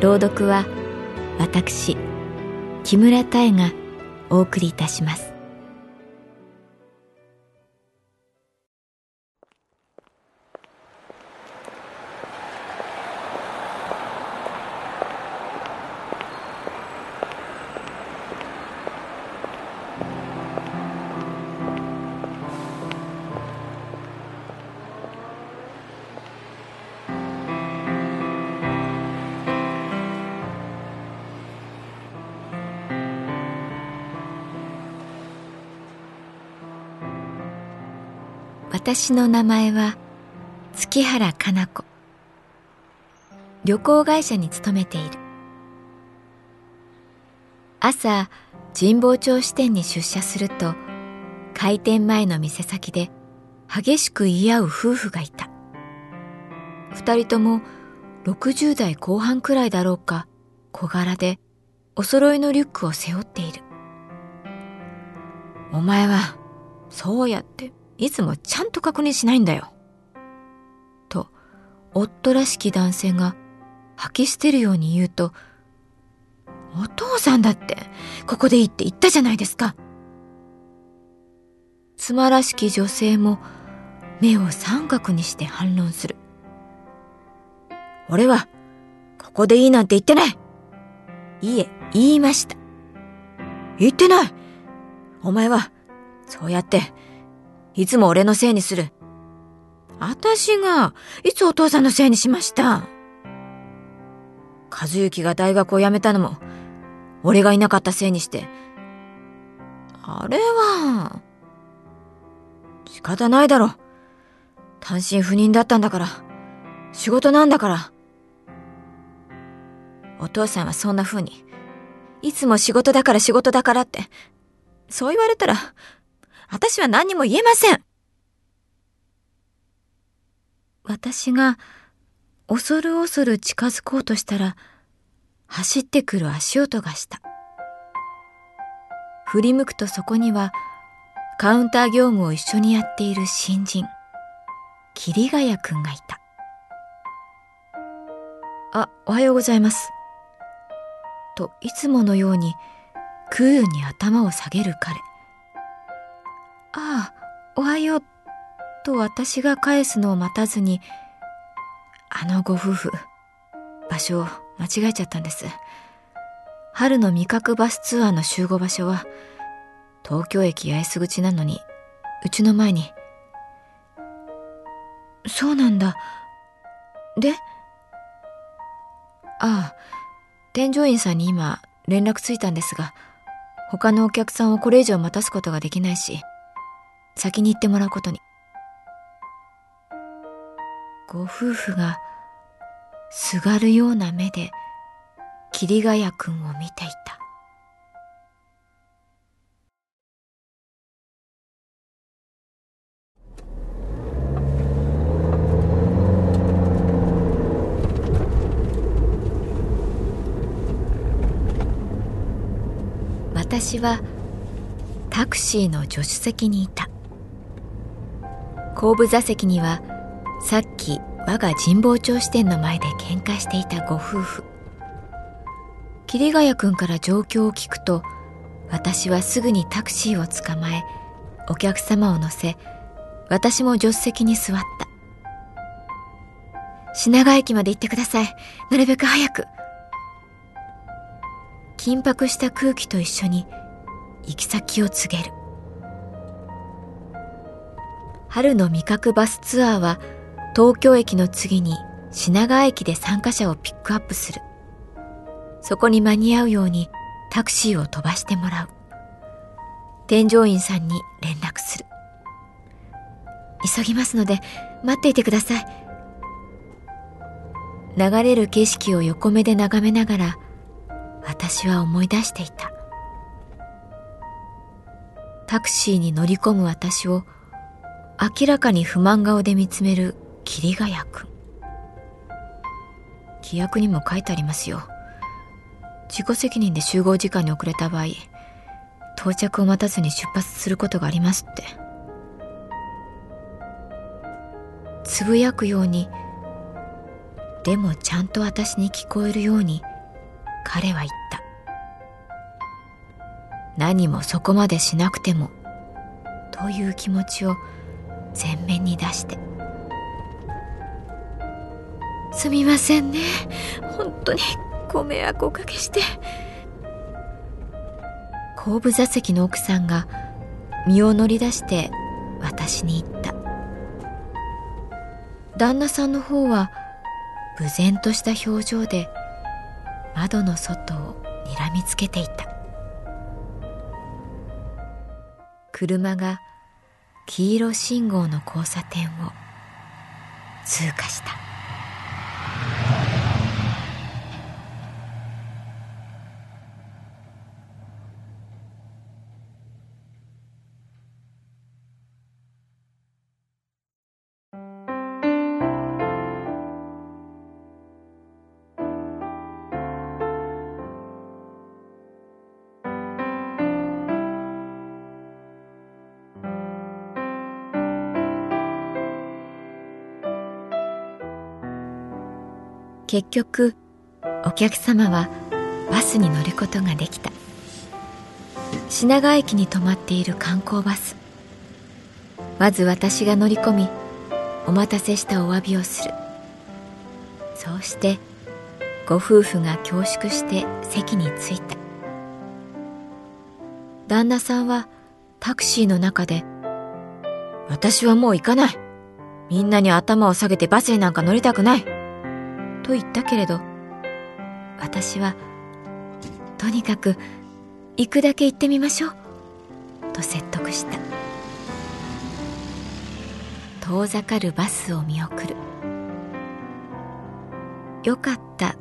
朗読は私木村多江がお送りいたします。私の名前は月原かな子。旅行会社に勤めている。朝神保町支店に出社すると開店前の店先で激しく言い合う夫婦がいた。二人とも60代後半くらいだろうか小柄でお揃いのリュックを背負っている。お前はそうやっていつもちゃんと確認しないんだよ。と、夫らしき男性が吐き捨てるように言うと、お父さんだって、ここでいいって言ったじゃないですか。妻らしき女性も目を三角にして反論する。俺は、ここでいいなんて言ってないいいえ、言いました。言ってないお前は、そうやって、いつも俺のせいにする。私が、いつお父さんのせいにしました。和幸が大学を辞めたのも、俺がいなかったせいにして。あれは、仕方ないだろ。単身赴任だったんだから。仕事なんだから。お父さんはそんな風に、いつも仕事だから仕事だからって、そう言われたら、私は何にも言えません。私が恐る恐る近づこうとしたら、走ってくる足音がした。振り向くとそこには、カウンター業務を一緒にやっている新人、桐ヶ谷くんがいた。あ、おはようございます。と、いつものように、空輸に頭を下げる彼。ああ、おはよう。と私が返すのを待たずに、あのご夫婦、場所を間違えちゃったんです。春の味覚バスツアーの集合場所は、東京駅八重洲口なのに、うちの前に。そうなんだ。で？ああ、添乗員さんに今連絡ついたんですが、他のお客さんをこれ以上待たすことができないし、先に行ってもらうことに。ご夫婦がすがるような目で桐ヶ谷君を見ていた。私はタクシーの助手席にいた。後部座席にはさっき我が神保町支店の前で喧嘩していたご夫婦桐ヶ谷君から状況を聞くと私はすぐにタクシーを捕まえお客様を乗せ私も助手席に座った品川駅まで行ってください。なるべく早く。緊迫した空気と一緒に行き先を告げる。春の味覚バスツアーは東京駅の次に品川駅で参加者をピックアップする。そこに間に合うようにタクシーを飛ばしてもらう。添乗員さんに連絡する。急ぎますので待っていてください。流れる景色を横目で眺めながら私は思い出していた。タクシーに乗り込む私を明らかに不満顔で見つめる桐ヶ谷君。規約にも書いてありますよ。自己責任で集合時間に遅れた場合到着を待たずに出発することがありますって。つぶやくようにでもちゃんと私に聞こえるように彼は言った。何もそこまでしなくてもという気持ちを前面に出して。すみませんね。本当にご迷惑をおかけして。後部座席の奥さんが身を乗り出して私に言った。旦那さんの方は無然とした表情で窓の外を睨みつけていた。車が黄色信号の交差点を通過した。結局お客様はバスに乗ることができた。品川駅に止まっている観光バス。まず私が乗り込みお待たせしたお詫びをする。そうしてご夫婦が恐縮して席に着いた。旦那さんはタクシーの中で「私はもう行かない。みんなに頭を下げてバスになんか乗りたくない。と言ったけれど私はとにかく行くだけ行ってみましょうと説得した。遠ざかるバスを見送る。よかった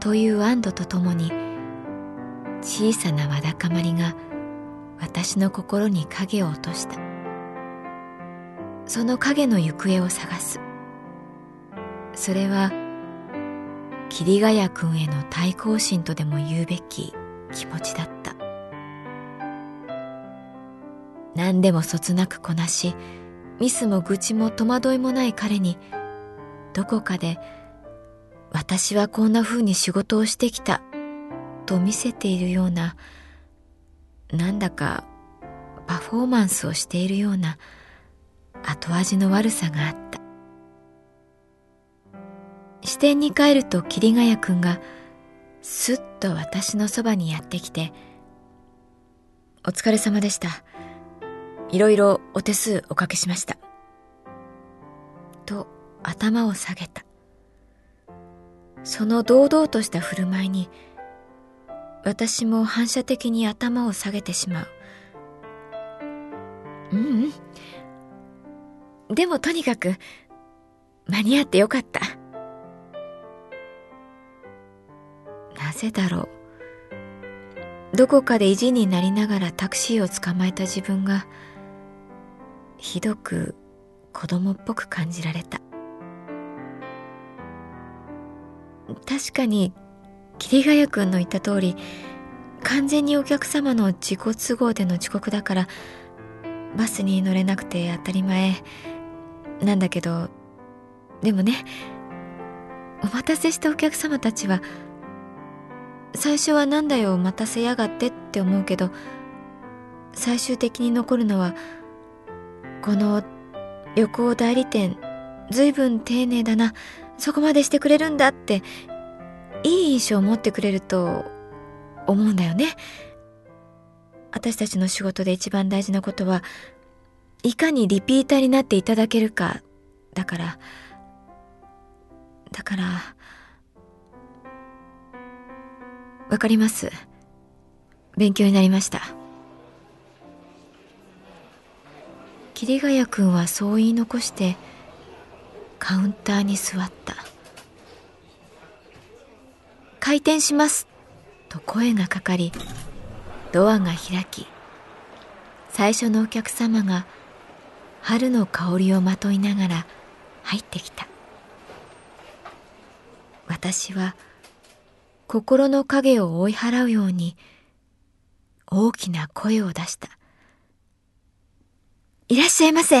という安堵とともに小さなわだかまりが私の心に影を落とした。その影の行方を探す。それは桐ヶ谷君への対抗心とでも言うべき気持ちだった。何でもそつなくこなしミスも愚痴も戸惑いもない彼にどこかで私はこんな風に仕事をしてきたと見せているようななんだかパフォーマンスをしているような後味の悪さがあった。支店に帰ると桐ヶ谷君がすっと私のそばにやってきて「お疲れ様でした。いろいろお手数おかけしました」と頭を下げた。その堂々とした振る舞いに私も反射的に頭を下げてしまう。ううん。でもとにかく間に合ってよかった。ぜだろう。どこかで意地になりながらタクシーを捕まえた自分がひどく子供っぽく感じられた。確かに桐ヶ谷君の言った通り完全にお客様の自己都合での遅刻だからバスに乗れなくて当たり前。なんだけどでもねお待たせしたお客様たちは最初はなんだよ待たせやがってって思うけど最終的に残るのはこの旅行代理店ずいぶん丁寧だな。そこまでしてくれるんだっていい印象を持ってくれると思うんだよね。私たちの仕事で一番大事なことはいかにリピーターになっていただけるかだから。だからわかります。勉強になりました。桐ヶ谷君はそう言い残してカウンターに座った。開店しますと声がかかりドアが開き最初のお客様が春の香りをまといながら入ってきた。私は心の影を追い払うように大きな声を出した「いらっしゃいませ!」